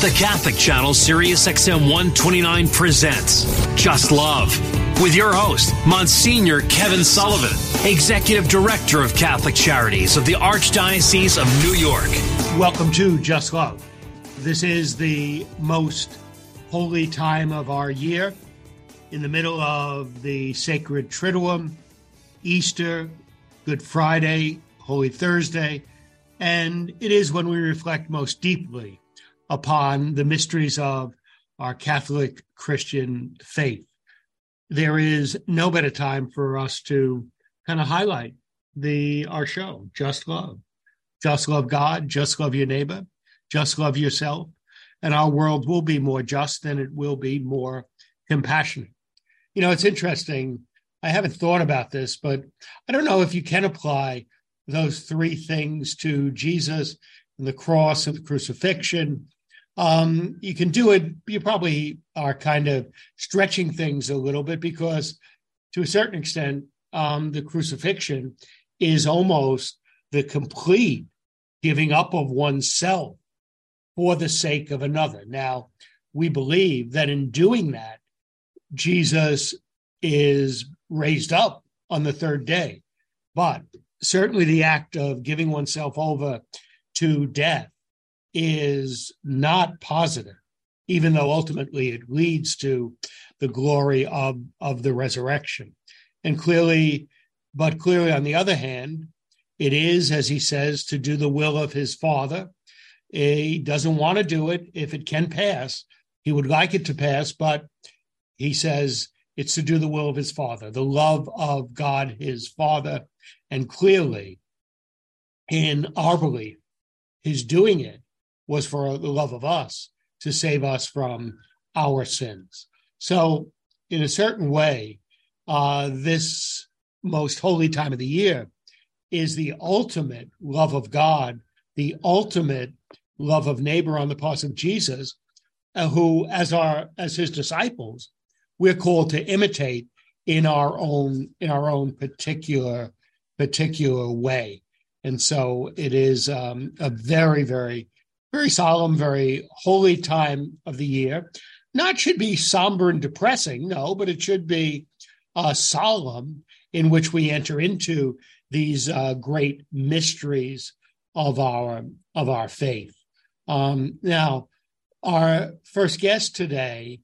The Catholic Channel Sirius XM 129 presents Just Love with your host, Monsignor Kevin Sullivan, Executive Director of Catholic Charities of the Archdiocese of New York. Welcome to Just Love. This is the most holy time of our year, in the middle of the sacred Triduum, Easter, Good Friday, Holy Thursday, and it is when we reflect most deeply upon the mysteries of our Catholic Christian faith. There is no better time for us to kind of highlight the our show, Just Love. Just love God, just love your neighbor, just love yourself, and our world will be more just and it will be more compassionate. You know, it's interesting. I haven't thought about this, but I don't know if you can apply those three things to Jesus and the cross and the crucifixion um, you can do it. You probably are kind of stretching things a little bit because, to a certain extent, um, the crucifixion is almost the complete giving up of oneself for the sake of another. Now, we believe that in doing that, Jesus is raised up on the third day. But certainly the act of giving oneself over to death is not positive, even though ultimately it leads to the glory of, of the resurrection. And clearly, but clearly, on the other hand, it is, as he says, to do the will of his Father. Eh, he doesn't want to do it if it can pass. He would like it to pass, but he says it's to do the will of his Father, the love of God, his Father. And clearly, in our belief, his doing it was for the love of us to save us from our sins. So, in a certain way, uh, this most holy time of the year is the ultimate love of God, the ultimate love of neighbor on the part of Jesus, uh, who, as our as his disciples, we're called to imitate in our own in our own particular particular way. And so it is um, a very very very solemn, very holy time of the year. Not should be somber and depressing, no, but it should be uh, solemn in which we enter into these uh, great mysteries of our of our faith. Um, now, our first guest today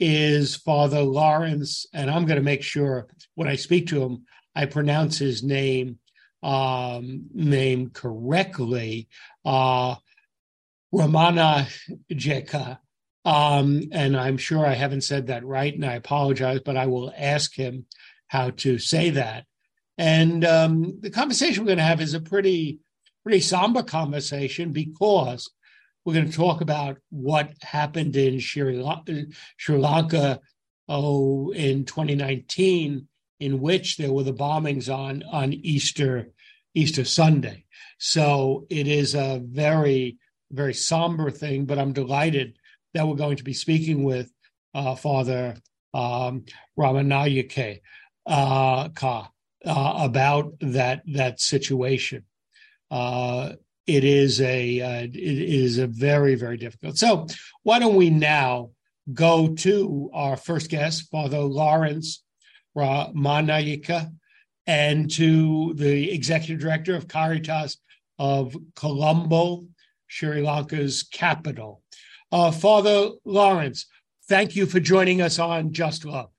is Father Lawrence, and I'm going to make sure when I speak to him, I pronounce his name um, name correctly. Uh, Ramana Jeka. Um, and I'm sure I haven't said that right, and I apologize, but I will ask him how to say that. And um, the conversation we're going to have is a pretty, pretty somber conversation because we're going to talk about what happened in Sri Lanka, Sri Lanka oh, in 2019, in which there were the bombings on on Easter Easter Sunday. So it is a very very somber thing, but I'm delighted that we're going to be speaking with uh, Father um, Ramanayake uh, Ka, uh, about that that situation. Uh, it is a uh, it is a very very difficult. So why don't we now go to our first guest, Father Lawrence Ramanayake, and to the executive director of Caritas of Colombo, Sri Lanka's capital. Uh, Father Lawrence, thank you for joining us on Just Love.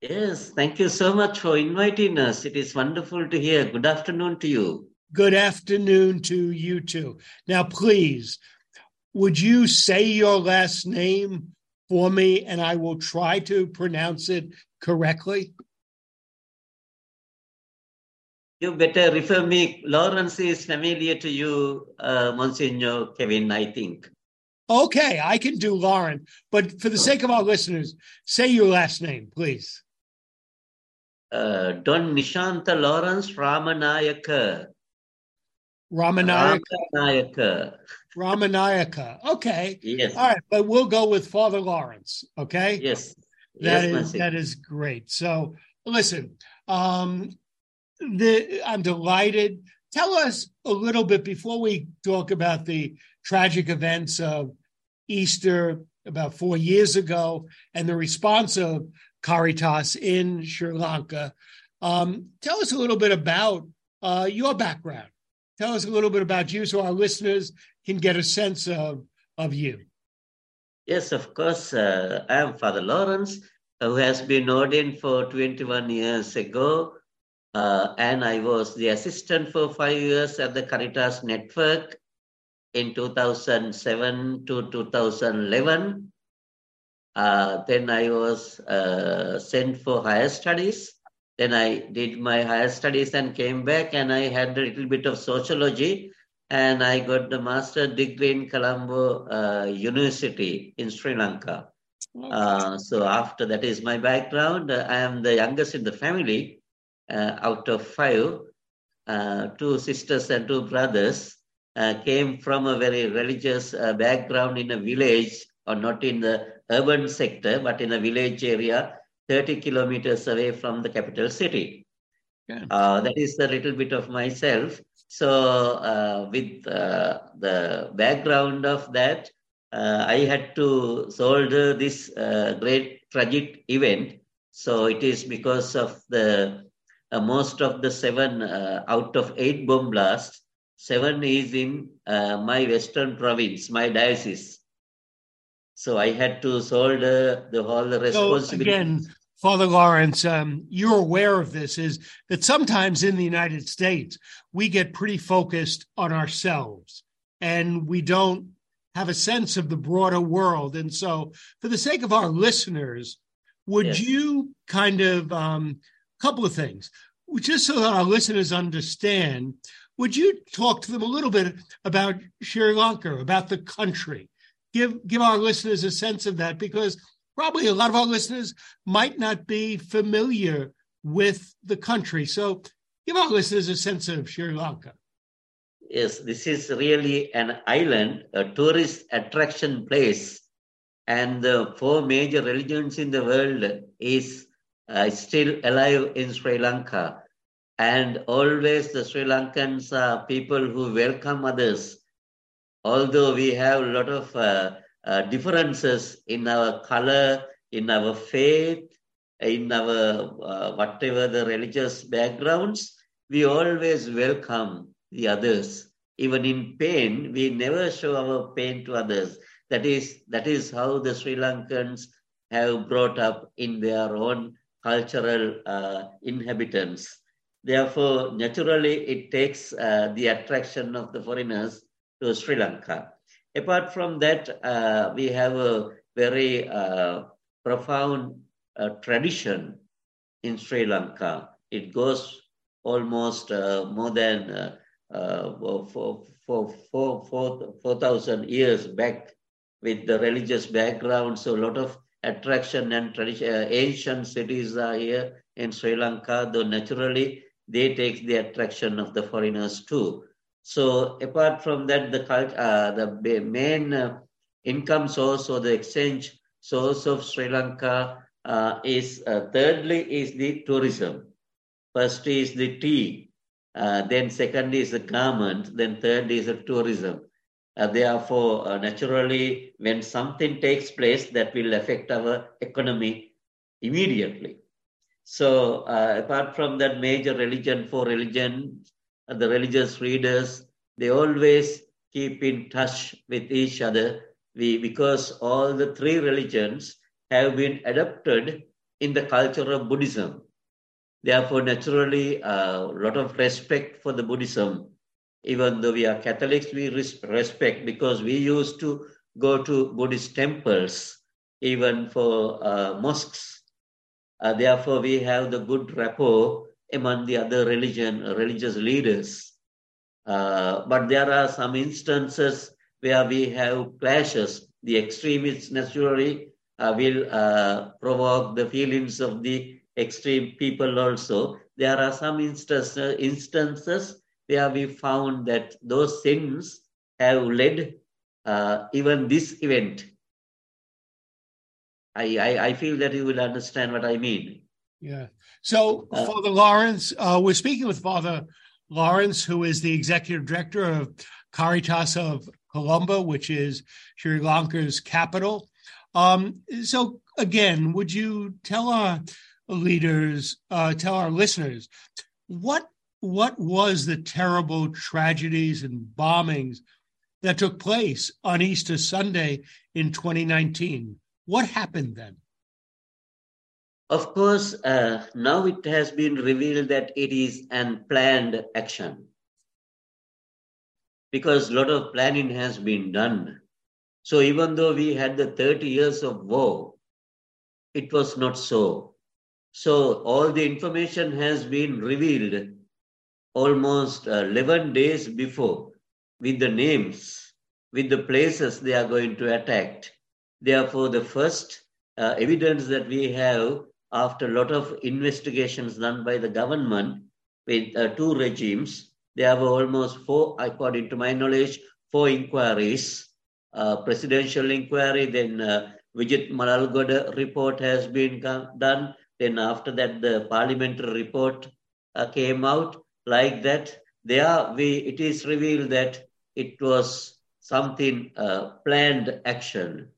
Yes, thank you so much for inviting us. It is wonderful to hear. Good afternoon to you. Good afternoon to you too. Now, please, would you say your last name for me and I will try to pronounce it correctly? You better refer me. Lawrence is familiar to you, uh, Monsignor Kevin, I think. Okay, I can do Lauren, but for the sake of our listeners, say your last name, please. Uh, Don Nishanta Lawrence Ramanayaka. Ramanayaka. Ramanayaka. Ramanayaka. Okay. Yes. All right, but we'll go with Father Lawrence. Okay. Yes. That yes, is that is great. So listen, um, the, I'm delighted. Tell us a little bit before we talk about the tragic events of Easter about four years ago and the response of Caritas in Sri Lanka. Um, tell us a little bit about uh, your background. Tell us a little bit about you so our listeners can get a sense of, of you. Yes, of course. Uh, I am Father Lawrence, who has been ordained for 21 years ago. Uh, and I was the assistant for five years at the Caritas Network in 2007 to 2011. Uh, then I was uh, sent for higher studies. Then I did my higher studies and came back, and I had a little bit of sociology, and I got the master degree in Colombo uh, University in Sri Lanka. Uh, so after that is my background. I am the youngest in the family out of five. Uh, two sisters and two brothers uh, came from a very religious uh, background in a village, or not in the urban sector, but in a village area 30 kilometers away from the capital city. Uh, that is a little bit of myself. So, uh, with uh, the background of that, uh, I had to solve this great tragic event. So, it is because of the most of the seven out of eight bomb blasts seven is in uh, my western province, my diocese. So I had to shoulder the whole responsibility. So again, Father Lawrence, um, you're aware of this is that sometimes in the United States, we get pretty focused on ourselves and we don't have a sense of the broader world. And so, for the sake of our listeners, would yes. you kind of, um, couple of things, just so that our listeners understand would you talk to them a little bit about Sri Lanka, about the country? Give give our listeners a sense of that because probably a lot of our listeners might not be familiar with the country. So give our listeners a sense of Sri Lanka. Yes, this is really an island, a tourist attraction place. And the four major religions in the world is uh, still alive in Sri Lanka. And always the Sri Lankans are people who welcome others. Although we have a lot of uh, uh, differences in our color, in our faith, in our uh, whatever the religious backgrounds, we always welcome the others. Even in pain, we never show our pain to others. That is that is how the Sri Lankans have brought up in their own cultural uh, inhabitants. Therefore, naturally, it takes uh, the attraction of the foreigners to Sri Lanka. Apart from that, uh, we have a very uh, profound uh, tradition in Sri Lanka. It goes almost uh, more than uh, 4,000 years back with the religious background. So, a lot of attraction and tradition. ancient cities are here in Sri Lanka, though naturally they take the attraction of the foreigners too. So apart from that, the uh, the main uh, income source or the exchange source of Sri Lanka uh, is uh, thirdly is the tourism. First is the tea, uh, then second is the garment, then third is the tourism. Uh, therefore, naturally, when something takes place, that will affect our economy immediately. So uh, apart from that major religion for religion, uh, the religious leaders, they always keep in touch with each other we, because all the three religions have been adopted in the culture of Buddhism. Therefore, naturally, a uh, lot of respect for the Buddhism. Even though we are Catholics, we respect because we used to go to Buddhist temples, even for uh, mosques uh, therefore, we have the good rapport among the other religion, religious leaders. Uh, but there are some instances where we have clashes. The extremists naturally uh, will uh, provoke the feelings of the extreme people also. There are some instances, instances where we found that those sins have led uh, even this event I, I, I feel that you will understand what I mean. Yeah. So, uh, Father Lawrence, uh, we're speaking with Father Lawrence, who is the executive director of Caritas of Colombo, which is Sri Lanka's capital. Um, so, again, would you tell our leaders, uh, tell our listeners, what what was the terrible tragedies and bombings that took place on Easter Sunday in 2019? What happened then? Of course, uh, now it has been revealed that it is an planned action because a lot of planning has been done. So even though we had the 30 years of war, it was not so. So all the information has been revealed almost uh, 11 days before with the names, with the places they are going to attack. Therefore, the first uh, evidence that we have after a lot of investigations done by the government with uh, two regimes there were almost four, according to my knowledge, four inquiries. Uh, presidential inquiry, then uh, Vijith Malalgoda report has been done. Then after that, the parliamentary report uh, came out. Like that, there we it is revealed that it was something uh, planned action.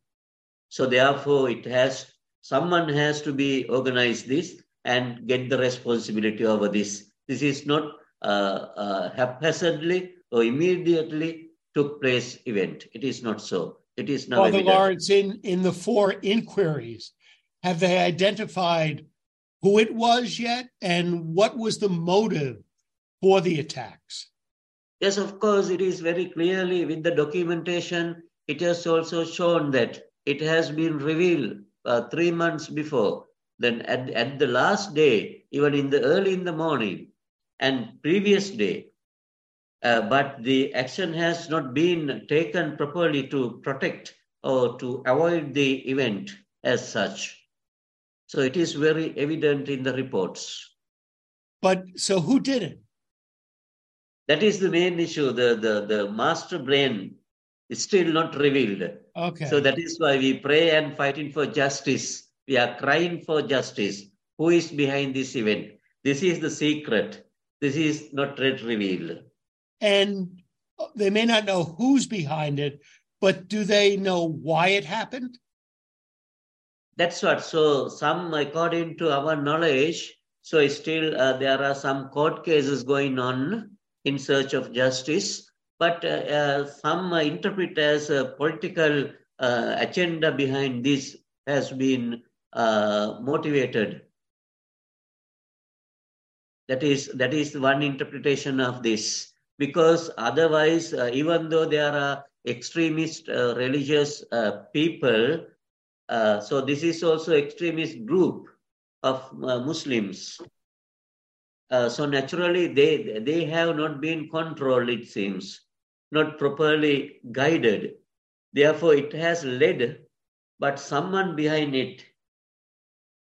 So therefore, it has someone has to be organize this and get the responsibility over this. This is not uh, uh, haphazardly or immediately took place event. It is not so. It is now. Father Lawrence, in, in the four inquiries, have they identified who it was yet and what was the motive for the attacks? Yes, of course, it is very clearly with the documentation. It has also shown that it has been revealed uh, three months before. Then at, at the last day, even in the early in the morning, and previous day, uh, but the action has not been taken properly to protect or to avoid the event as such. So it is very evident in the reports. But so who did it? That is the main issue. The, the, the master brain is still not revealed. Okay. So that is why we pray and fighting for justice. We are crying for justice. Who is behind this event? This is the secret. This is not yet revealed. And they may not know who's behind it, but do they know why it happened? That's what. So, some, according to our knowledge, so still uh, there are some court cases going on in search of justice, but uh, uh, some interpret as a political uh, agenda behind this has been uh, motivated that is that is one interpretation of this. Because otherwise, uh, even though there are extremist uh, religious uh, people, uh, so this is also extremist group of uh, Muslims. Uh, so naturally, they they have not been controlled. It seems not properly guided. Therefore, it has led, but someone behind it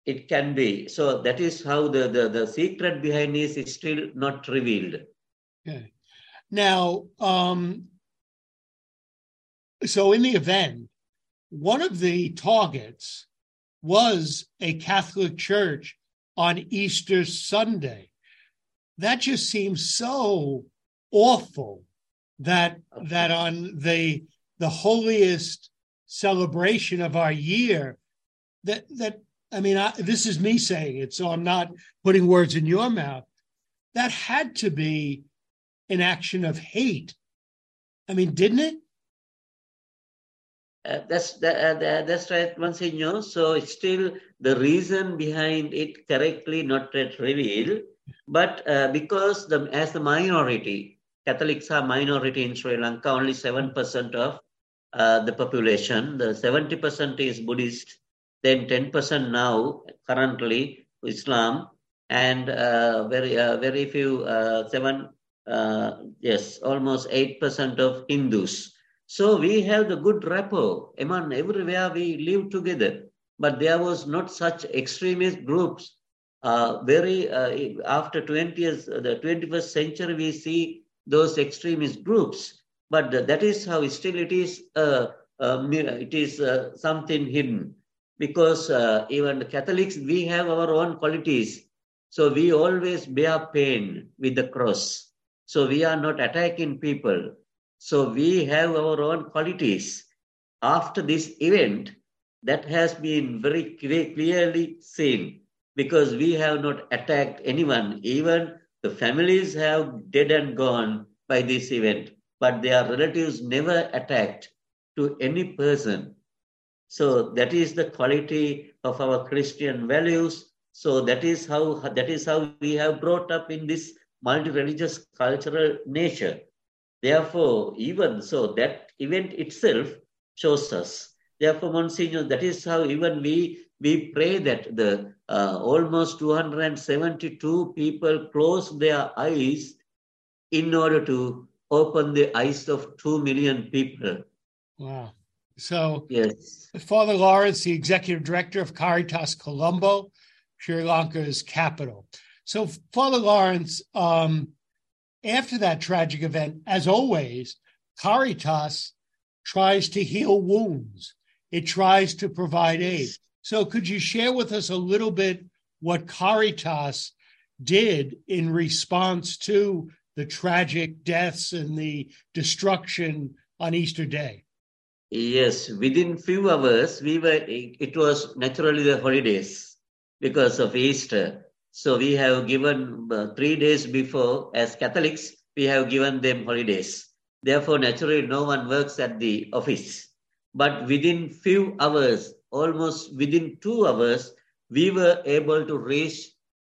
it can be. So that is how the, the, the secret behind this is still not revealed. Okay. Now, um, so in the event, one of the targets was a Catholic church on Easter Sunday. That just seems so awful that that on the the holiest celebration of our year that that I mean, I, this is me saying it, so I'm not putting words in your mouth. That had to be an action of hate. I mean, didn't it? Uh, that's that, uh, that's right, Monsignor. So still the reason behind it correctly not yet revealed, but uh, because the as the minority, Catholics are minority in Sri Lanka, only seven percent of uh, the population. The seventy percent is Buddhist, then 10% now currently Islam, and uh, very uh, very few uh, seven uh, yes almost eight percent of Hindus. So we have the good rapport among everywhere we live together. But there was not such extremist groups. Uh, very uh, after 20 years, the 21st century, we see those extremist groups. But that is how still it is. it is something hidden because uh, even the Catholics, we have our own qualities. So we always bear pain with the cross. So we are not attacking people. So we have our own qualities. After this event, that has been very clearly seen because we have not attacked anyone. Even the families have dead and gone by this event, but their relatives never attacked to any person. So that is the quality of our Christian values. So that is how that is how we have brought up in this multi-religious cultural nature. Therefore, even so, that event itself shows us. Therefore, Monsignor, that is how even we we pray that the uh, almost 272 people close their eyes in order to open the eyes of 2 million people. Wow. So, yes. Father Lawrence, the executive director of Caritas Colombo, Sri Lanka's capital. So, Father Lawrence, um, after that tragic event, as always, Caritas tries to heal wounds. It tries to provide aid. So, could you share with us a little bit what Caritas did in response to the tragic deaths and the destruction on Easter Day? Yes, within few hours, we were. It was naturally the holidays because of Easter. So we have given uh, three days before, as Catholics, we have given them holidays. Therefore, naturally, no one works at the office. But within few hours, almost within two hours, we were able to reach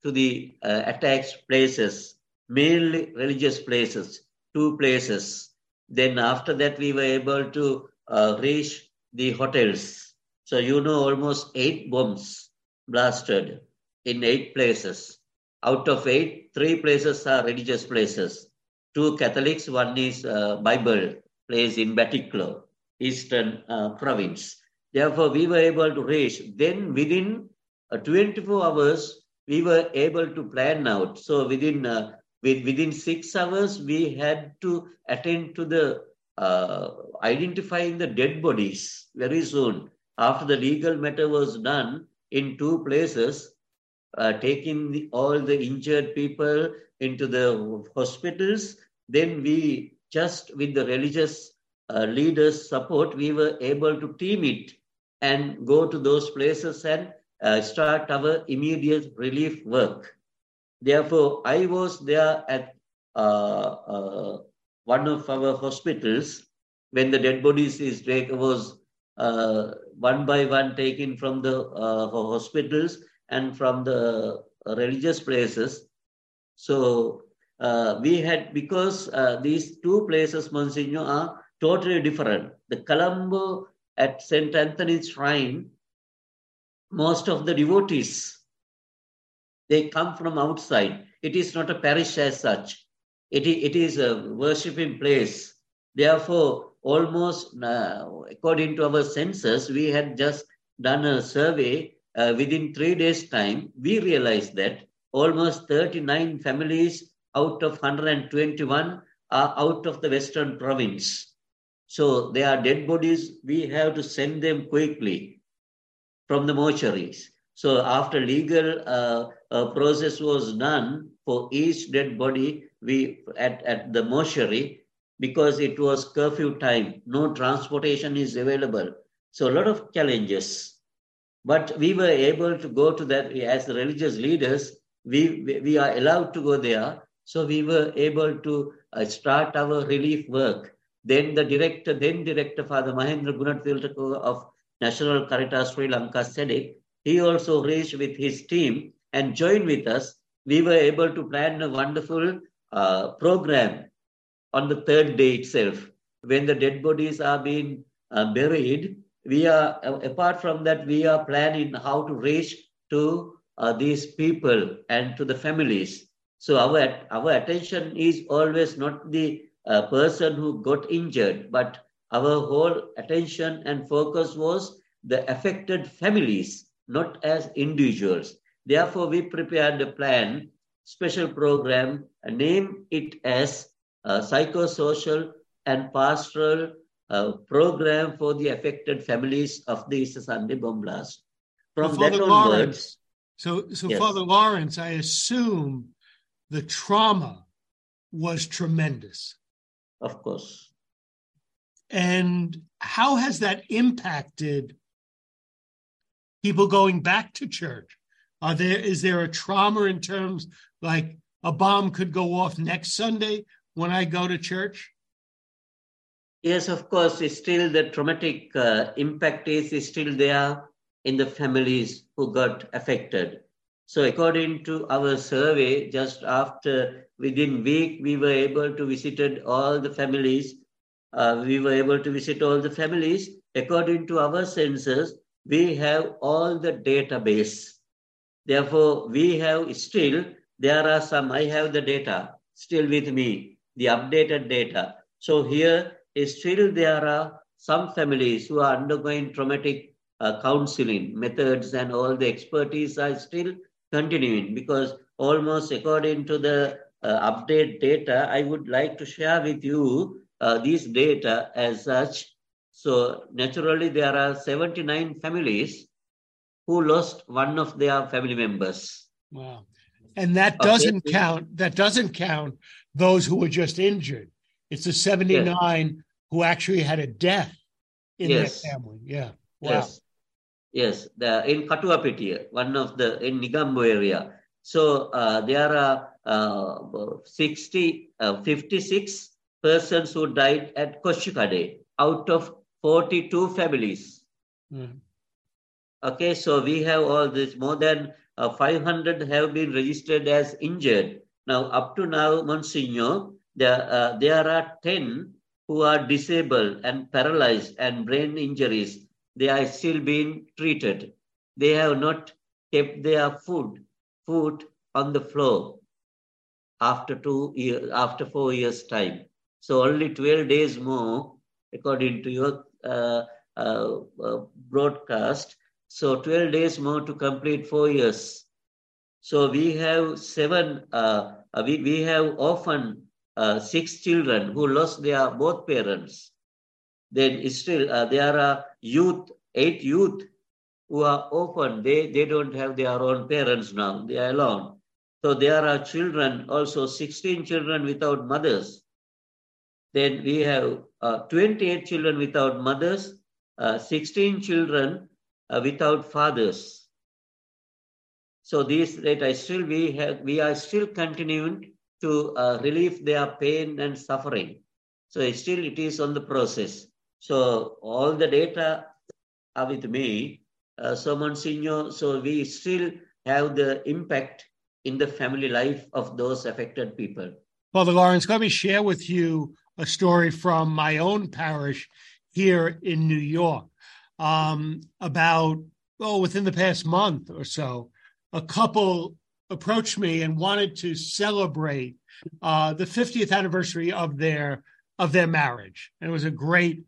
to the uh, attacked places, mainly religious places, two places. Then after that, we were able to uh, reach the hotels. So you know, almost eight bombs blasted in eight places. Out of eight, three places are religious places. Two Catholics, one is uh, Bible place in Batticaloa, eastern uh, province. Therefore, we were able to reach. Then within uh, 24 hours, we were able to plan out. So within uh, with, within six hours, we had to attend to the uh, identifying the dead bodies very soon. After the legal matter was done in two places, uh, taking the, all the injured people into the hospitals, then we just with the religious uh, leaders' support, we were able to team it and go to those places and uh, start our immediate relief work. Therefore, I was there at uh, uh, one of our hospitals when the dead bodies is taken was uh, one by one taken from the uh, hospitals and from the religious places. So uh, we had because uh, these two places, Monsignor, are totally different. The Colombo at St. Anthony's Shrine, most of the devotees, they come from outside. It is not a parish as such. It, it is a worshiping place. Therefore, almost uh, according to our census, we had just done a survey uh, within three days' time. We realized that almost 39 families out of 121 are out of the western province. So they are dead bodies. We have to send them quickly from the mortuaries. So after legal uh, uh, process was done for each dead body, we at, at the mortuary because it was curfew time, no transportation is available. So a lot of challenges. But we were able to go to that as religious leaders. We, we are allowed to go there. So we were able to uh, start our relief work. Then the director, then director Father Mahendra Gunatilaka of National Caritas Sri Lanka SEDEC, he also reached with his team and joined with us. We were able to plan a wonderful uh, program on the third day itself. When the dead bodies are being uh, buried, we are, uh, apart from that, we are planning how to reach to uh, these people and to the families. So our, our attention is always not the uh, person who got injured, but our whole attention and focus was the affected families, not as individuals. Therefore, we prepared a plan, special program, name it as a psychosocial and pastoral uh, program for the affected families of the Easter Sunday bomb blast. From so that onwards, so so yes. Father Lawrence, I assume the trauma was tremendous. Of course. And how has that impacted people going back to church? Are there is there a trauma in terms like a bomb could go off next Sunday when I go to church? Yes, of course. It's still, the traumatic uh, impact is still there in the families who got affected. So, according to our survey, just after within week, we were able to visit all the families. Uh, we were able to visit all the families. According to our census, we have all the database. Therefore, we have still, there are some, I have the data still with me, the updated data. So here, still there are some families who are undergoing traumatic uh, counseling methods and all the expertise are still continuing because almost according to the update data, I would like to share with you uh, these data as such so naturally, there are 79 families who lost one of their family members. Wow. And that doesn't okay. count, that doesn't count those who were just injured. It's the 79 yes. who actually had a death in yes. their family. Yeah. Wow. Yes. Yes. The, in Katuwapitiya, one of the, in Negombo area. So uh, there are uh, 60, uh, 56 persons who died at Kochchikade out of 42 families. Mm. Okay, so we have all this, more than uh, 500 have been registered as injured. Now, up to now, Monsignor, there, uh, there are 10 who are disabled and paralyzed and brain injuries. They are still being treated. They have not kept their food, food on the floor after two years, after four years' time. So only 12 days more, according to your uh, uh, uh, broadcast. So 12 days more to complete four years. So we have seven, we, we have often six children who lost their both parents. Then still there are youth, eight youth who are open. They, they don't have their own parents now. They are alone. So there are children, also 16 children without mothers. Then we have uh, 28 children without mothers, uh, 16 children uh, without fathers. So these that I still we have we are still continuing to uh, relieve their pain and suffering. So still it is on the process. So all the data are with me. Uh, so Monsignor, so we still have the impact in the family life of those affected people. Father Lawrence, let me share with you a story from my own parish here in New York um, about, oh, within the past month or so, a couple approached me and wanted to celebrate uh, the 50th anniversary of their of their marriage. And it was a great,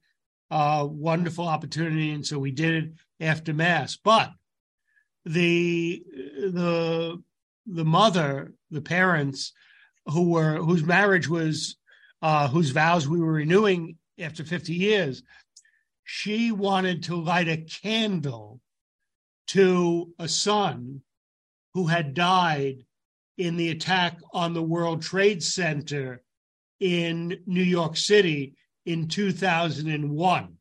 uh, wonderful opportunity, and so we did it after mass. But the the the mother, the parents who were whose marriage was uh, whose vows we were renewing after 50 years, she wanted to light a candle to a son who had died in the attack on the World Trade Center in New York City in 2001.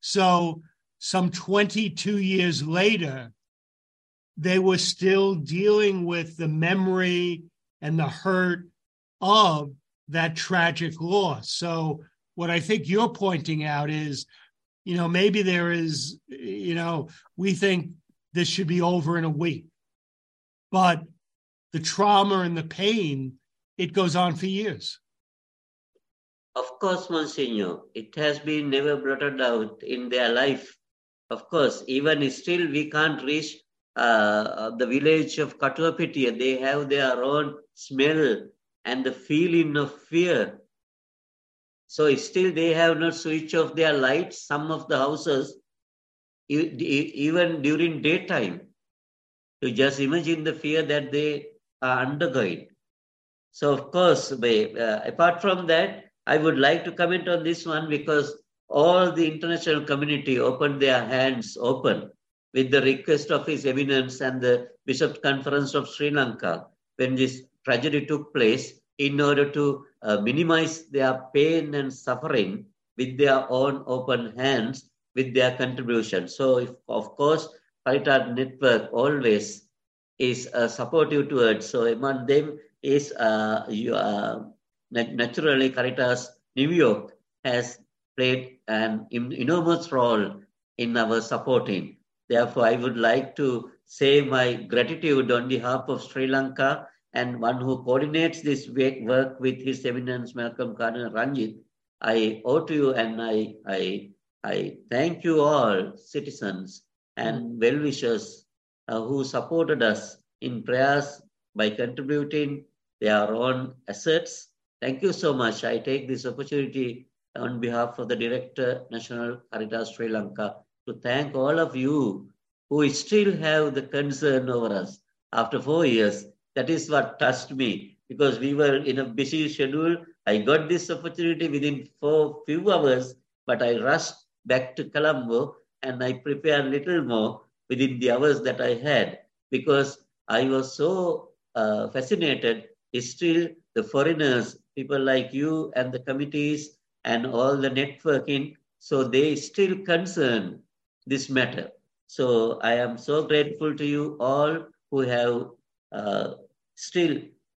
So, some 22 years later, they were still dealing with the memory and the hurt of that tragic loss. So, what I think you're pointing out is, you know, maybe there is, you know, we think this should be over in a week, but the trauma and the pain, it goes on for years. Of course, Monsignor, it has been never blotted out in their life. Of course, even still, we can't reach uh, the village of Katuwapitiya. They have their own smell and the feeling of fear. So still they have not switched off their lights. Some of the houses, even during daytime, you just imagine the fear that they are undergoing. So of course, uh, apart from that, I would like to comment on this one because all the international community opened their hands open with the request of His Eminence and the Bishop Conference of Sri Lanka when this tragedy took place in order to uh, minimize their pain and suffering with their own open hands with their contribution. So, if, of course, Caritas Network always is uh, supportive towards. So, among them is uh, you, uh, naturally Caritas New York has played an enormous role in our supporting. Therefore, I would like to say my gratitude on behalf of Sri Lanka and one who coordinates this work with His Eminence Malcolm Cardinal Ranjith. I owe to you and I, I, I thank you all, citizens and well wishers uh, who supported us in prayers by contributing their own assets. Thank you so much. I take this opportunity on behalf of the Director, National Caritas Sri Lanka, to thank all of you who still have the concern over us after four years. That is what touched me because we were in a busy schedule. I got this opportunity within four few hours, but I rushed back to Colombo and I prepared a little more within the hours that I had because I was so uh, fascinated. Still, the foreigners, people like you and the committees and all the networking, so they still concern this matter. So I am so grateful to you all who have uh, still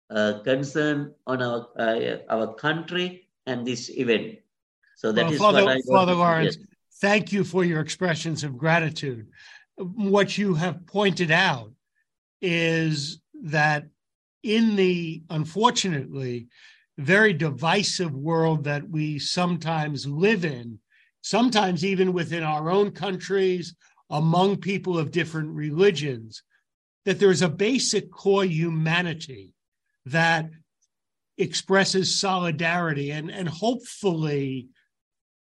uh, concern on our uh, our country and this event. So that well, is Father, what I Father Lawrence. Thank you for your expressions of gratitude. What you have pointed out is that in the unfortunately very divisive world that we sometimes live in, sometimes even within our own countries, among people of different religions, that there's a basic core humanity that expresses solidarity. And, and hopefully,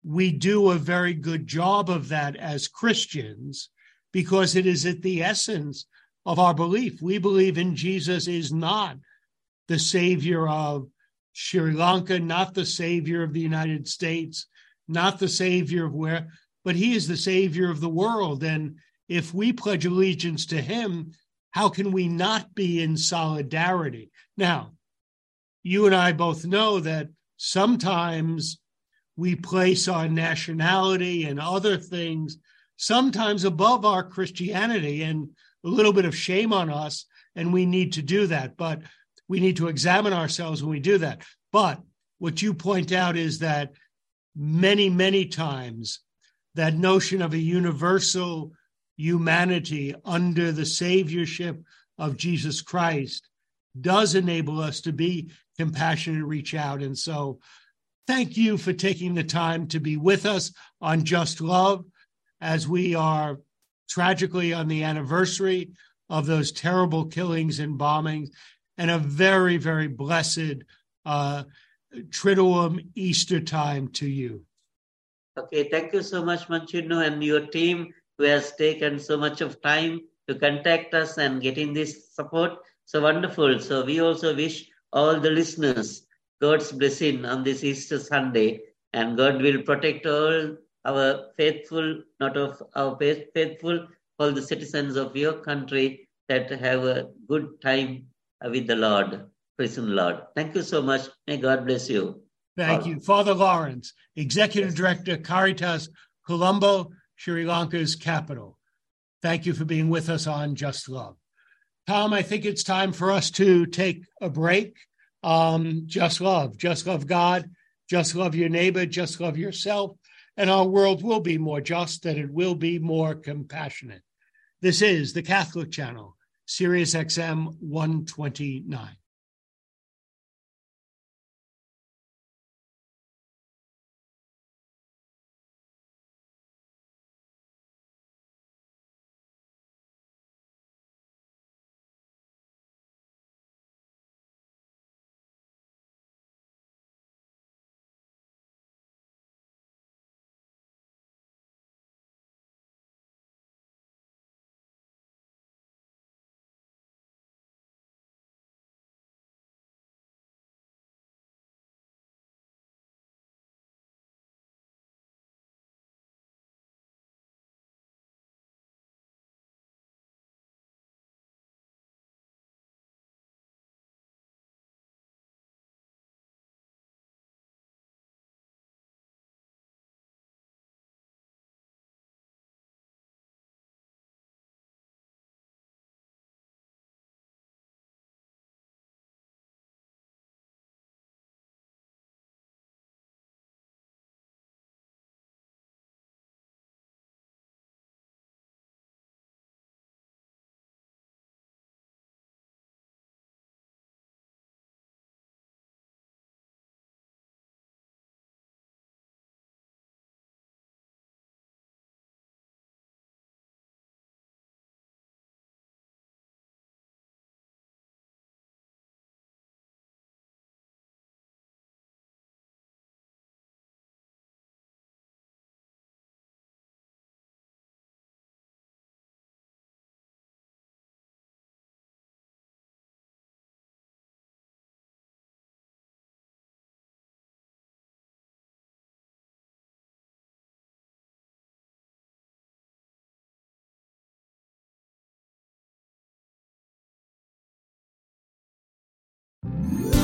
we do a very good job of that as Christians because it is at the essence of our belief. We believe in Jesus is not the savior of Sri Lanka, not the savior of the United States, not the savior of where, but he is the savior of the world. And if we pledge allegiance to him, how can we not be in solidarity? Now, you and I both know that sometimes we place our nationality and other things sometimes above our Christianity and a little bit of shame on us. And we need to do that. But we need to examine ourselves when we do that. But what you point out is that many, many times that notion of a universal humanity under the saviorship of Jesus Christ does enable us to be compassionate and reach out. And so, thank you for taking the time to be with us on Just Love as we are tragically on the anniversary of those terrible killings and bombings and a very, very blessed uh, Triduum Easter time to you. Okay, thank you so much, Manchino, and your team who has taken so much of time to contact us and getting this support. So wonderful. So we also wish all the listeners God's blessing on this Easter Sunday, and God will protect all our faithful, not of our faithful, all the citizens of your country that have a good time with the Lord, prison Lord. Thank you so much. May God bless you. Thank you. Father Lawrence, Executive Director, Caritas Colombo, Sri Lanka's capital. Thank you for being with us on Just Love. Tom, I think it's time for us to take a break. Um, just love, just love God, just love your neighbor, just love yourself, and our world will be more just and it will be more compassionate. This is the Catholic Channel, Sirius XM 129.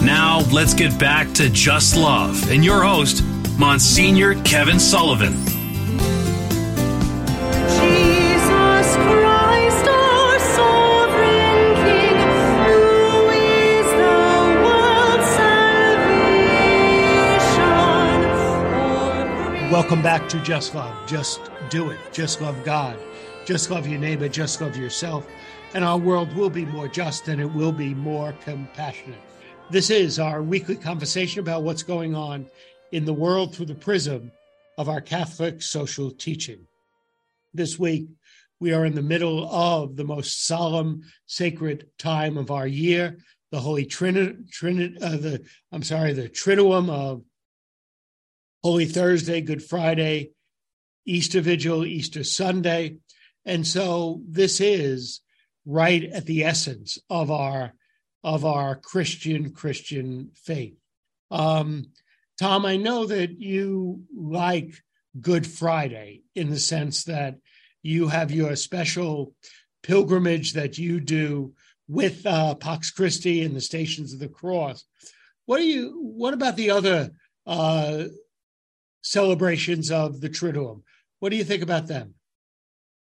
Now, let's get back to Just Love and your host, Monsignor Kevin Sullivan. Welcome back to Just Love. Just do it. Just love God. Just love your neighbor. Just love yourself. And our world will be more just and it will be more compassionate. This is our weekly conversation about what's going on in the world through the prism of our Catholic social teaching. This week, we are in the middle of the most solemn, sacred time of our year, the Holy Trinity, Trinity uh, the I'm sorry, the Triduum of Holy Thursday, Good Friday, Easter Vigil, Easter Sunday. And so this is right at the essence of our of our Christian Christian faith. Um, Tom, I know that you like Good Friday in the sense that you have your special pilgrimage that you do with uh, Pax Christi and the Stations of the Cross. What do you? What about the other uh, celebrations of the Triduum? What do you think about them?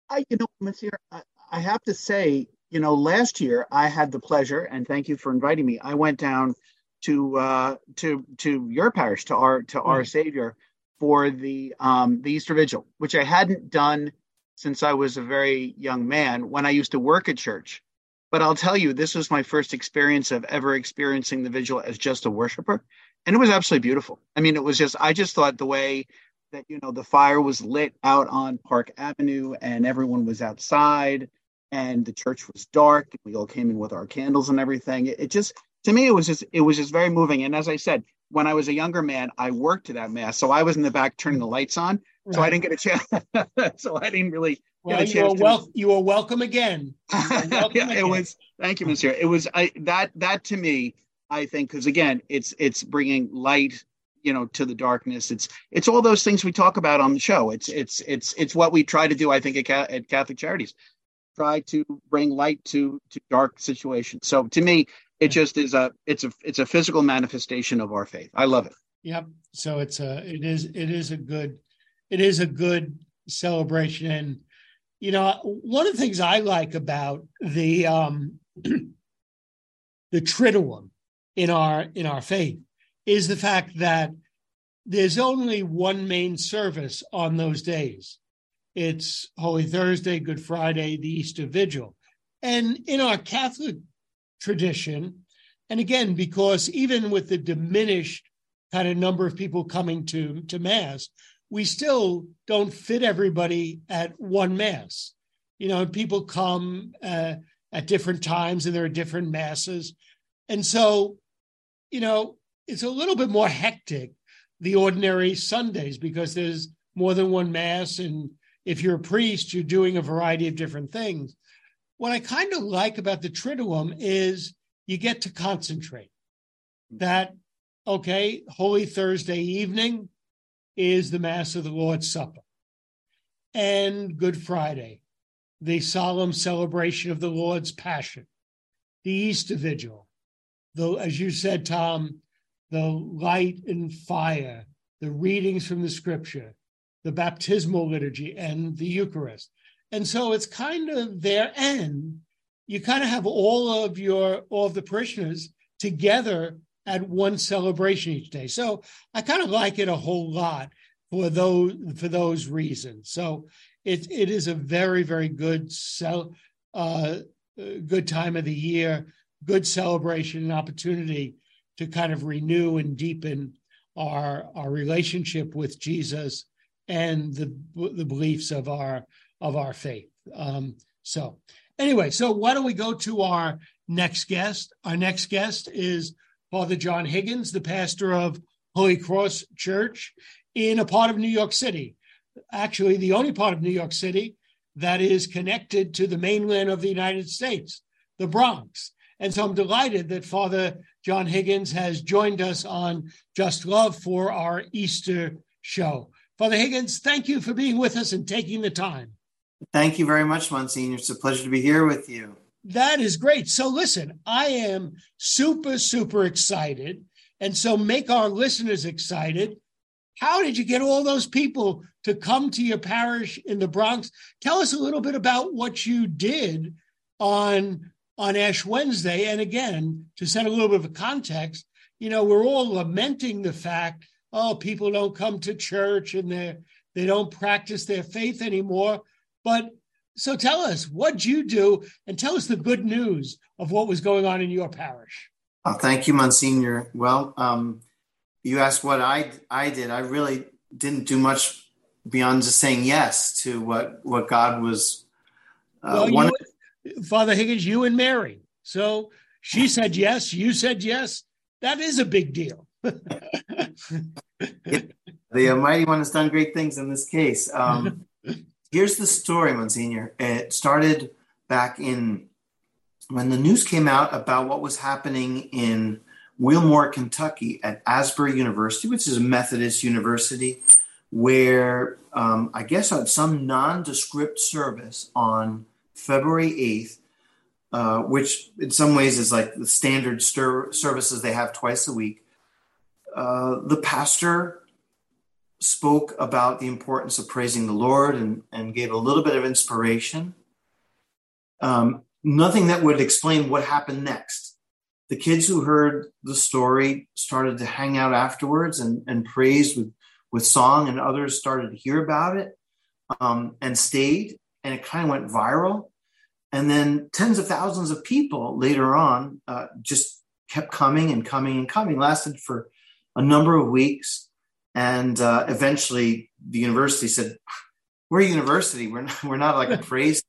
I, you know, Monsieur, I, I have to say, you know, last year I had the pleasure, and thank you for inviting me. I went down to uh, to to your parish, to our to our mm. Savior, for the um, the Easter Vigil, which I hadn't done since I was a very young man when I used to work at church. But I'll tell you, this was my first experience of ever experiencing the vigil as just a worshiper, and it was absolutely beautiful. I mean, it was just I just thought the way that you know the fire was lit out on Park Avenue and everyone was outside and the church was dark. We all came in with our candles and everything. It, it, just, to me, it was just, it was just very moving. And as I said, when I was a younger man, I worked to that mass, so I was in the back turning the lights on, right. so I didn't get a chance. so I didn't really well, get a chance. You are, wel- you are welcome again. welcome yeah, again. it was. Thank you, Monsieur. It was I that that to me, I think, because again, it's it's bringing light you know to the darkness it's it's all those things we talk about on the show it's it's it's it's what we try to do i think at, at catholic charities try to bring light to to dark situations. So to me, it just is a it's a it's a physical manifestation of our faith. I love it. Yep. So it's a it is it is a good it is a good celebration and you know one of the things I like about the um the triduum in our in our faith is the fact that there's only one main service on those days it's Holy Thursday, Good Friday, the Easter Vigil. And in our Catholic tradition, and again, because even with the diminished kind of number of people coming to, to Mass, we still don't fit everybody at one Mass. You know, people come uh, at different times and there are different Masses. And so, you know, it's a little bit more hectic the ordinary Sundays because there's more than one Mass and if you're a priest, you're doing a variety of different things. What I kind of like about the Triduum is you get to concentrate. That, okay, Holy Thursday evening is the Mass of the Lord's Supper. And Good Friday, the solemn celebration of the Lord's Passion, the Easter Vigil, the, as you said, Tom, the light and fire, the readings from the scripture, the baptismal liturgy and the Eucharist. And so it's kind of their end. You kind of have all of your all of the parishioners together at one celebration each day. So I kind of like it a whole lot for those for those reasons. So it it is a very very good cel, uh, good time of the year, good celebration and opportunity to kind of renew and deepen our our relationship with Jesus and the the beliefs of our of our faith. Um, so anyway, so why don't we go to our next guest? Our next guest is Father John Higgins, the pastor of Holy Cross Church in a part of New York City. Actually, the only part of New York City that is connected to the mainland of the United States, the Bronx. And so I'm delighted that Father John Higgins has joined us on Just Love for our Easter show. Father Higgins, thank you for being with us and taking the time. Thank you very much, Monsignor. It's a pleasure to be here with you. That is great. So listen, I am super, super excited. And so make our listeners excited. How did you get all those people to come to your parish in the Bronx? Tell us a little bit about what you did on on Ash Wednesday. And again, to set a little bit of a context, you know, we're all lamenting the fact, oh, people don't come to church and they they don't practice their faith anymore. But so tell us, what'd you do? And tell us the good news of what was going on in your parish. Oh, thank you, Monsignor. Well, um, you asked what I I did. I really didn't do much beyond just saying yes to what what God was. Uh, well, you, Father Higgins, you and Mary. So she said yes. You said yes. That is a big deal. The Almighty One has done great things in this case. Um, here's the story, Monsignor. It started back in when the news came out about what was happening in Wilmore, Kentucky, at Asbury University, which is a Methodist university, where um, I guess on some nondescript service on February 8th, uh, which in some ways is like the standard stir- services they have twice a week, uh, the pastor spoke about the importance of praising the Lord and, and gave a little bit of inspiration. Um, nothing that would explain what happened next. The kids who heard the story started to hang out afterwards and, and praised with, with song, and others started to hear about it um, and stayed, and it kind of went viral. And then tens of thousands of people later on uh, just kept coming and coming and coming, lasted for a number of weeks. And uh, eventually the university said, We're a university. We're not, we're not like a praise.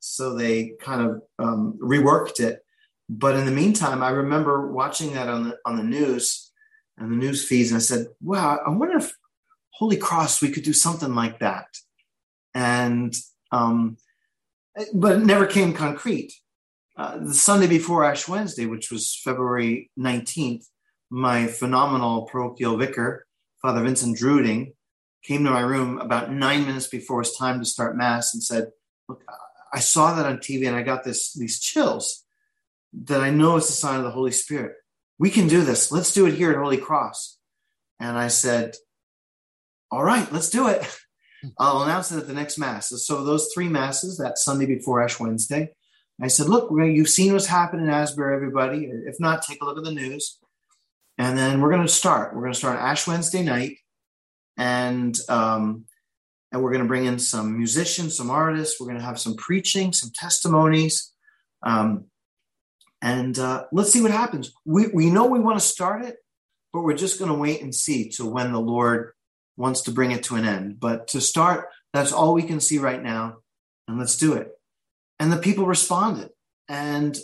So they kind of um, reworked it. But in the meantime, I remember watching that on the on the news and the news feeds, and I said, "Wow, I wonder if Holy Cross we could do something like that." And um, but it never came concrete. Uh, the Sunday before Ash Wednesday, which was February 19th, my phenomenal parochial vicar, Father Vincent Druding, came to my room about nine minutes before it was time to start Mass and said, Look, I saw that on TV and I got this these chills that I know it's a sign of the Holy Spirit. We can do this. Let's do it here at Holy Cross. And I said, All right, let's do it. I'll announce it at the next Mass. So those three Masses, that Sunday before Ash Wednesday, I said, look, you've seen what's happened in Asbury, everybody. If not, take a look at the news. And then we're going to start. We're going to start Ash Wednesday night. And um, and we're going to bring in some musicians, some artists. We're going to have some preaching, some testimonies, um, and uh, let's see what happens. We we know we want to start it, but we're just going to wait and see to when the Lord wants to bring it to an end. But to start, that's all we can see right now, and let's do it. And the people responded, and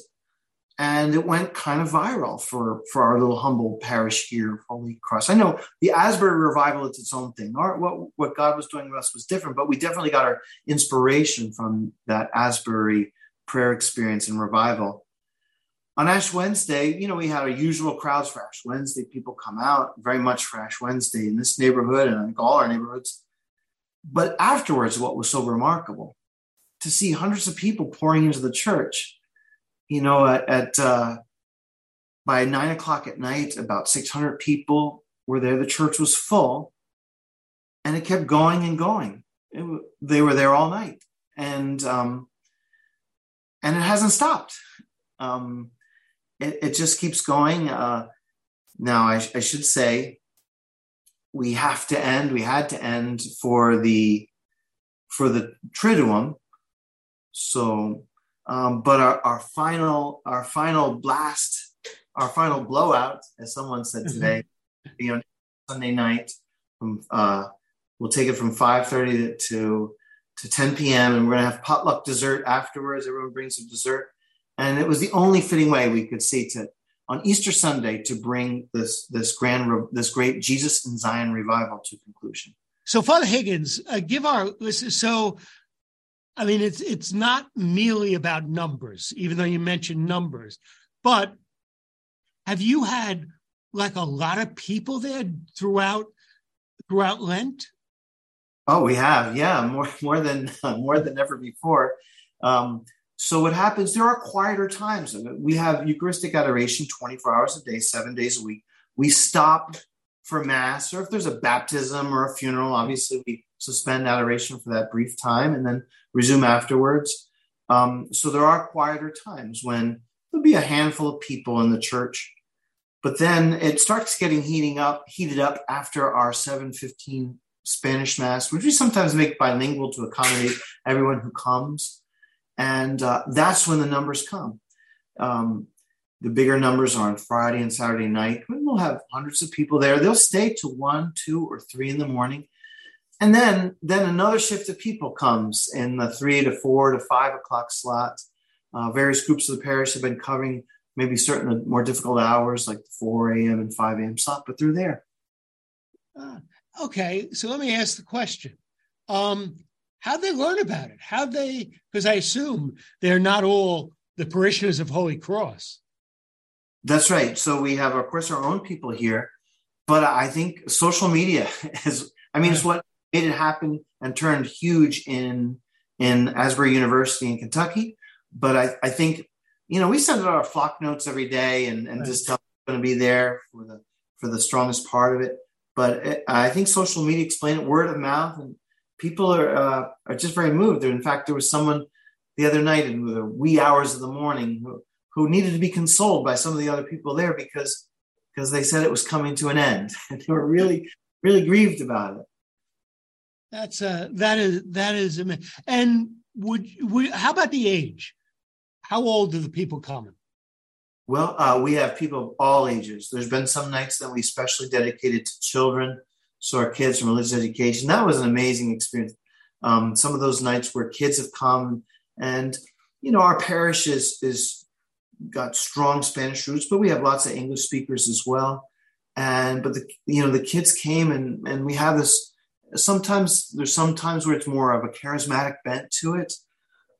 and it went kind of viral for for our little humble parish here, Holy Cross. I know the Asbury revival is its own thing. Our, what what God was doing with us was different, but we definitely got our inspiration from that Asbury prayer experience and revival. On Ash Wednesday, you know, we had our usual crowds for Ash Wednesday. People come out very much for Ash Wednesday in this neighborhood and in all our neighborhoods. But afterwards, what was so remarkable to see hundreds of people pouring into the church you know, at, at uh, by nine o'clock at night, about 600 people were there. The church was full, and it kept going and going. It, they were there all night, and um, and it hasn't stopped. Um, it, it just keeps going. Uh, now, I, I should say, we have to end. We had to end for the for the Triduum. So um, but our, our final our final blast, our final blowout, as someone said mm-hmm. today, be on Sunday night. From uh, we'll take it from five thirty to to ten p.m. and we're gonna have potluck dessert afterwards. Everyone brings some dessert, and it was the only fitting way we could see to on Easter Sunday to bring this this grand this great Jesus in Zion revival to conclusion. So, Father Higgins, uh, give our so I mean, it's it's not merely about numbers, even though you mentioned numbers, but have you had like a lot of people there throughout throughout Lent? Oh, we have, yeah, more more than more than ever before. Um, so what happens? There are quieter times. We have Eucharistic adoration 24 hours a day, seven days a week. We stop for mass, or if there's a baptism or a funeral, obviously we suspend adoration for that brief time and then resume afterwards. Um, so there are quieter times when there'll be a handful of people in the church, but then it starts getting heating up, heated up after our 7:15 Spanish mass, which we sometimes make bilingual to accommodate everyone who comes, and uh, that's when the numbers come. Um, the bigger numbers are on Friday and Saturday night. when We'll have hundreds of people there. They'll stay to one, two, or three in the morning. And then, then another shift of people comes in the three to four to five o'clock slot. Uh, various groups of the parish have been covering maybe certain more difficult hours like the 4 a.m. and 5 a.m. slot, but they're there. Uh, okay, so let me ask the question. Um, how'd they learn about it? How'd they, because I assume they're not all the parishioners of Holy Cross. That's right. So we have, of course, our own people here, but I think social media is, I mean, it's what made it happen and turned huge in in Asbury University in Kentucky. But I, I think, you know, we send out our flock notes every day and, and right. just tell going to be there for the for the strongest part of it. But it, I think social media explain it word of mouth, and people are uh, are just very moved. In fact, there was someone the other night in the wee hours of the morning who, who needed to be consoled by some of the other people there because because they said it was coming to an end and they were really really grieved about it that's uh that is that is amazing. and would, would how about the age how old are the people coming well uh, we have people of all ages there's been some nights that we specially dedicated to children so our kids from religious education that was an amazing experience um, some of those nights where kids have come and you know our parish is is got strong Spanish roots, but we have lots of English speakers as well. And but the you know the kids came and and we have this. Sometimes there's sometimes where it's more of a charismatic bent to it,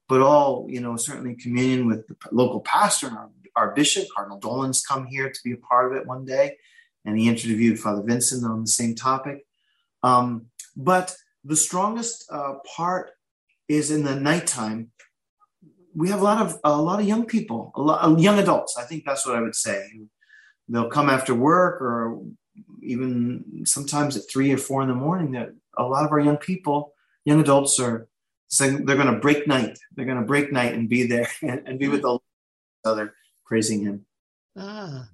but all you know certainly communion with the local pastor and our, our bishop Cardinal Dolan's come here to be a part of it one day, and he interviewed Father Vincent on the same topic. Um, but the strongest uh, part is in the nighttime we have a lot of a lot of young people, a lot of young adults. I think that's what I would say. They'll come after work, or even sometimes at three or four in the morning. That a lot of our young people, young adults, are saying they're going to break night. They're going to break night and be there and, and be with the other, praising Him. Ah,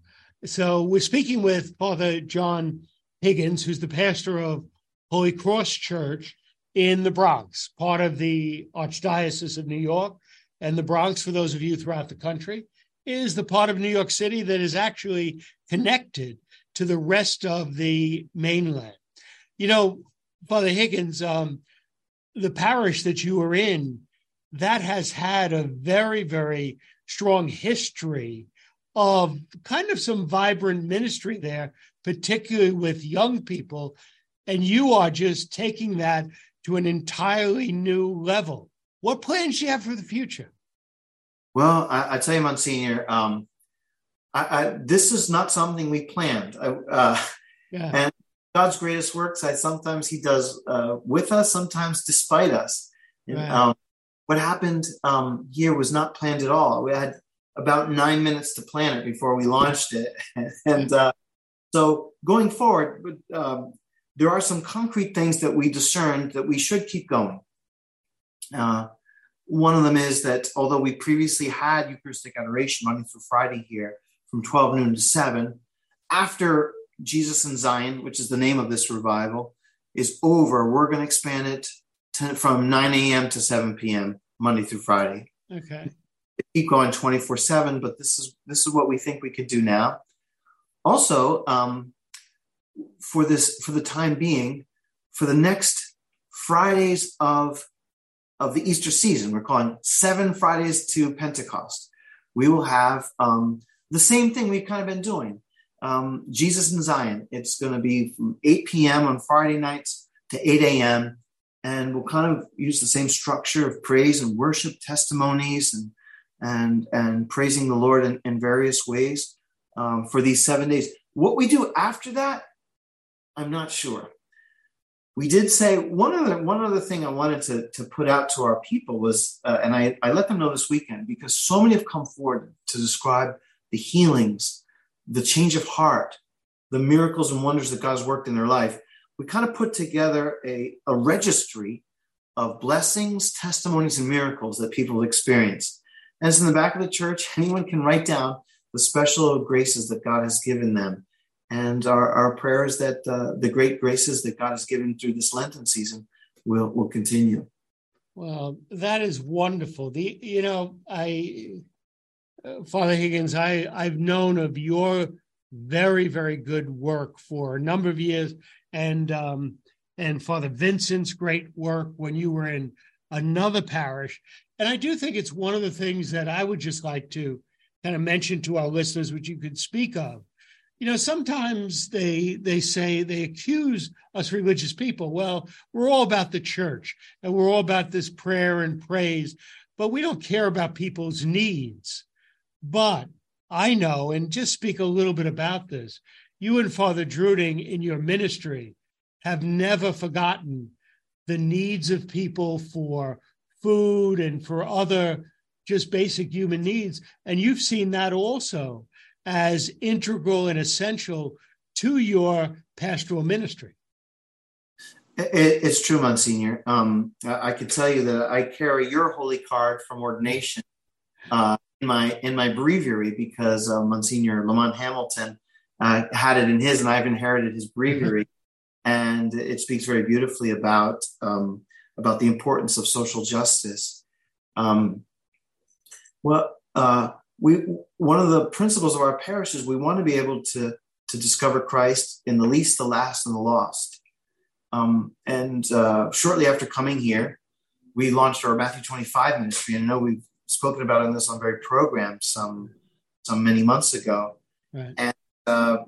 so we're speaking with Father John Higgins, who's the pastor of Holy Cross Church in the Bronx, part of the Archdiocese of New York and the Bronx, for those of you throughout the country, is the part of New York City that is actually connected to the rest of the mainland. You know, Father Higgins, um, the parish that you are in, that has had a very, very strong history of kind of some vibrant ministry there, particularly with young people. And you are just taking that to an entirely new level. What plans do you have for the future? Well, I, I tell you, Monsignor, um, I, I, this is not something we planned. Uh, yeah. And God's greatest works, I sometimes He does uh, with us, sometimes despite us. And, right. um, what happened um, here was not planned at all. We had about nine minutes to plan it before we launched it, and uh, so going forward, um, there are some concrete things that we discerned that we should keep going. Uh, one of them is that although we previously had Eucharistic adoration Monday through Friday here from 12 noon to 7, after Jesus in Zion, which is the name of this revival, is over, we're going to expand it to, from 9 a.m. to 7 p.m. Monday through Friday. Okay. Keep going 24 7, but this is this is what we think we could do now. Also, um, for this for the time being, for the next Fridays of of the Easter season. We're calling seven Fridays to Pentecost. We will have um, the same thing we've kind of been doing. Um, Jesus in Zion. It's going to be from 8 p.m. on Friday nights to 8 a.m. And we'll kind of use the same structure of praise and worship testimonies and and and praising the Lord in, in various ways um, for these seven days. What we do after that, I'm not sure. we did say one other one other thing I wanted to to put out to our people was, uh, and I I let them know this weekend because so many have come forward to describe the healings, the change of heart, the miracles and wonders that God's worked in their life. We kind of put together a a registry of blessings, testimonies, and miracles that people have experienced. And it's in the back of the church. Anyone can write down the special graces that God has given them and our, our prayer is that uh, the great graces that God has given through this Lenten season will, will continue. Well, that is wonderful. The you know, I Father Higgins, I I've known of your very very good work for a number of years, and um, and Father Vincent's great work when you were in another parish, and I do think it's one of the things that I would just like to kind of mention to our listeners, which you could speak of, you know sometimes they they say they accuse us religious people. Well we're all about the church and we're all about this prayer and praise but we don't care about people's needs but i know and just speak a little bit about this you and father druding in your ministry have never forgotten the needs of people for food and for other just basic human needs and you've seen that also as integral and essential to your pastoral ministry. it's true, Monsignor. Um, I can tell you that I carry your holy card from ordination uh, in my in my breviary because uh, Monsignor Lamont Hamilton uh, had it in his, and I've inherited his breviary, and it speaks very beautifully about um, about the importance of social justice. Um, well, uh, we one of the principles of our parish is we want to be able to to discover Christ in the least, the last, and the lost. Um, and uh, shortly after coming here, we launched our Matthew 25 ministry. And I know we've spoken about in this on very program some some many months ago. Right. And uh,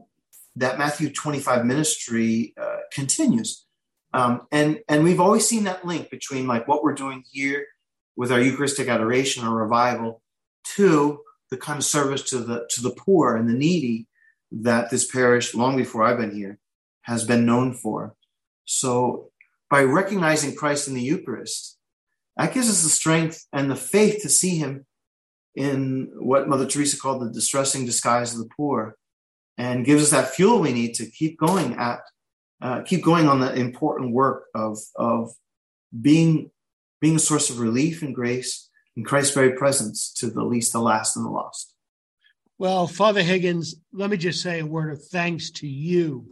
that Matthew 25 ministry uh, continues. Um, and and we've always seen that link between like what we're doing here with our Eucharistic adoration or revival to the kind of service to the to the poor and the needy that this parish, long before I've been here, has been known for. So by recognizing Christ in the Eucharist, that gives us the strength and the faith to see him in what Mother Teresa called the distressing disguise of the poor, and gives us that fuel we need to keep going at, uh, keep going on the important work of of being being a source of relief and grace in Christ's very presence to the least, the last, and the lost. Well, Father Higgins, let me just say a word of thanks to you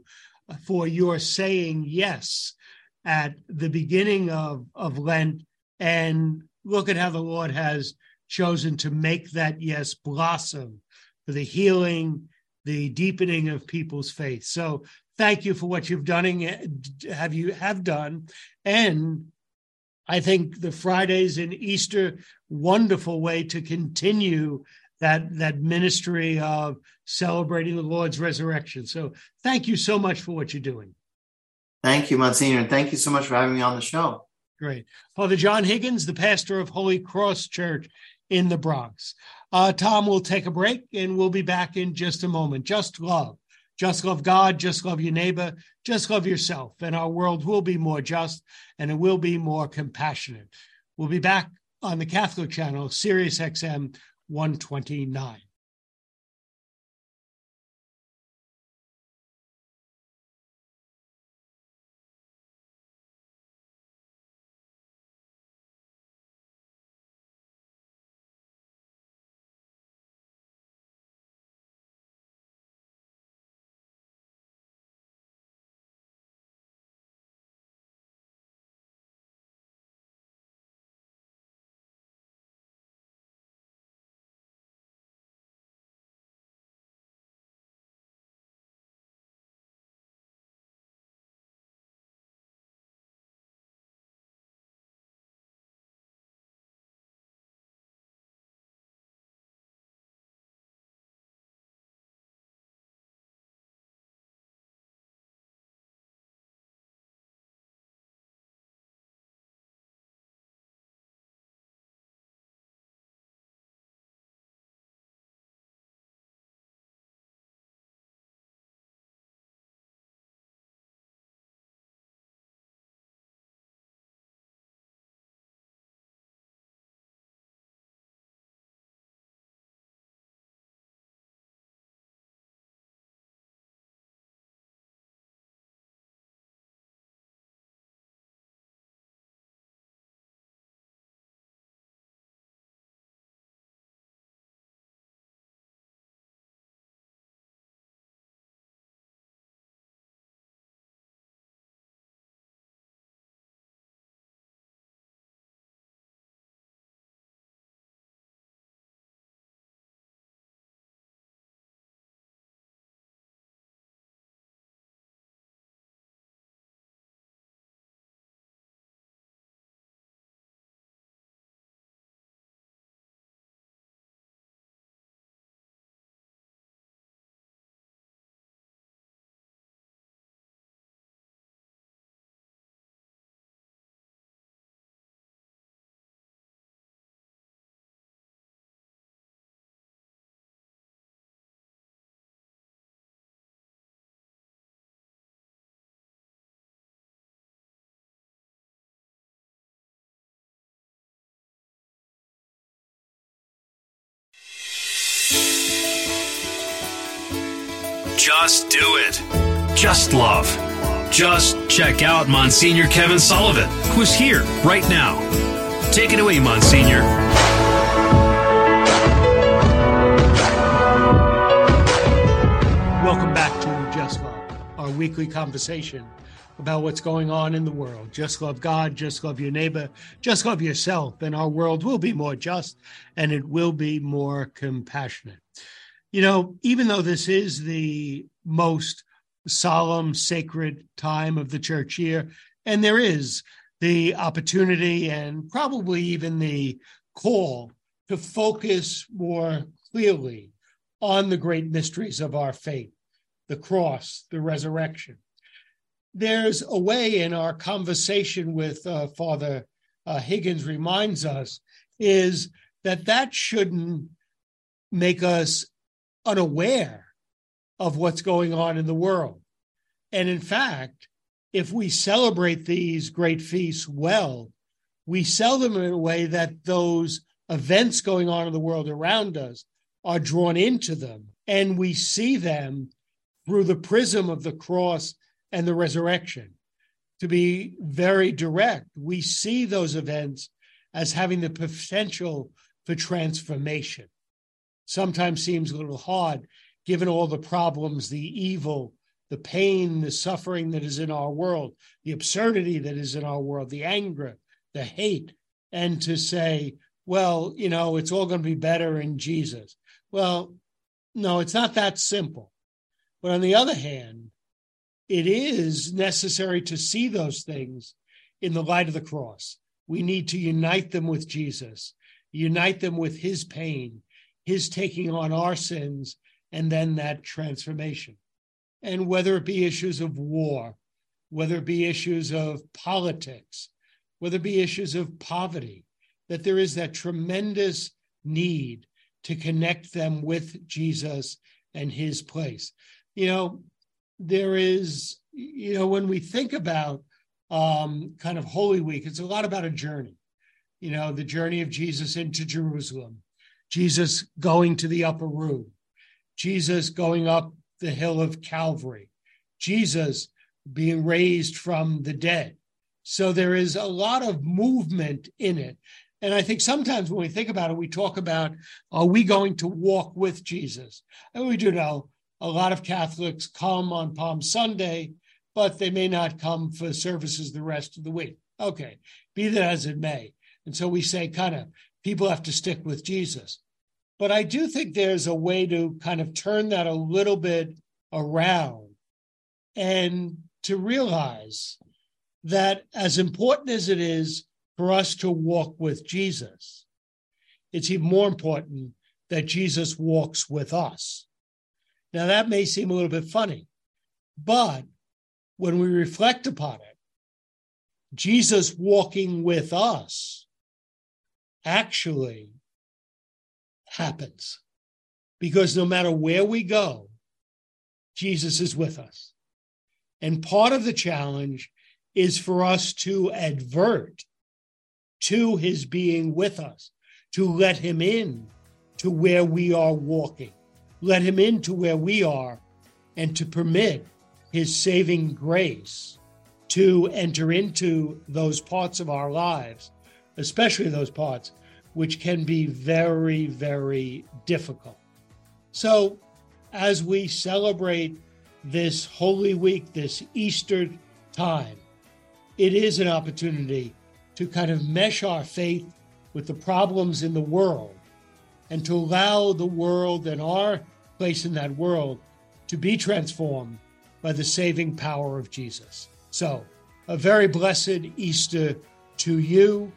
for your saying yes at the beginning of, of Lent. And look at how the Lord has chosen to make that yes blossom for the healing, the deepening of people's faith. So thank you for what you've done eh, have you have done and I think the Fridays and Easter, wonderful way to continue that that ministry of celebrating the Lord's resurrection. So thank you so much for what you're doing. Thank you, Monsignor, and thank you so much for having me on the show. Great. Father John Higgins, the pastor of Holy Cross Church in the Bronx. Uh, Tom will take a break and we'll be back in just a moment. Just love. Just love God, just love your neighbor, just love yourself, and our world will be more just and it will be more compassionate. We'll be back on the Catholic channel, Sirius XM 129. Just do it. Just love. Just check out Monsignor Kevin Sullivan, who's here right now. Take it away, Monsignor. Welcome back to Just Love, our weekly conversation about what's going on in the world. Just love God, just love your neighbor, just love yourself, and our world will be more just and it will be more compassionate. You know, even though this is the most solemn, sacred time of the church year, and there is the opportunity and probably even the call to focus more clearly on the great mysteries of our faith the cross, the resurrection. There's a way in our conversation with uh, Father uh, Higgins reminds us is that that shouldn't make us unaware of what's going on in the world. And in fact, if we celebrate these great feasts well, we sell them in a way that those events going on in the world around us are drawn into them and we see them through the prism of the cross and the resurrection. To be very direct, we see those events as having the potential for transformation. Sometimes seems a little hard given all the problems, the evil, the pain, the suffering that is in our world, the absurdity that is in our world, the anger, the hate, and to say, well, you know, it's all going to be better in Jesus. Well, no, it's not that simple. But on the other hand, it is necessary to see those things in the light of the cross. We need to unite them with Jesus, unite them with his pain, his taking on our sins, and then that transformation. And whether it be issues of war, whether it be issues of politics, whether it be issues of poverty, that there is that tremendous need to connect them with Jesus and his place you know, there is, you know, when we think about um, kind of Holy Week, it's a lot about a journey. You know, the journey of Jesus into Jerusalem, Jesus going to the upper room, Jesus going up the hill of Calvary, Jesus being raised from the dead. So there is a lot of movement in it. And I think sometimes when we think about it, we talk about are we going to walk with Jesus? And we do know a lot of Catholics come on Palm Sunday, but they may not come for services the rest of the week. Okay, be that as it may. And so we say, kind of, people have to stick with Jesus. But I do think there's a way to kind of turn that a little bit around and to realize that as important as it is for us to walk with Jesus, it's even more important that Jesus walks with us. Now, that may seem a little bit funny, but when we reflect upon it, Jesus walking with us actually happens because no matter where we go, Jesus is with us. And part of the challenge is for us to advert to his being with us, to let him in to where we are walking let him in to where we are and to permit his saving grace to enter into those parts of our lives, especially those parts which can be very, very difficult. So, as we celebrate this Holy Week, this Easter time, it is an opportunity to kind of mesh our faith with the problems in the world and to allow the world and our place in that world to be transformed by the saving power of Jesus. So, a very blessed Easter to you,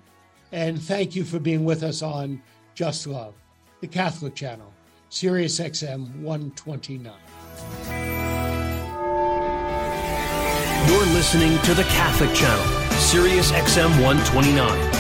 and thank you for being with us on Just Love, the Catholic channel, Sirius XM 129. You're listening to the Catholic channel, Sirius XM 129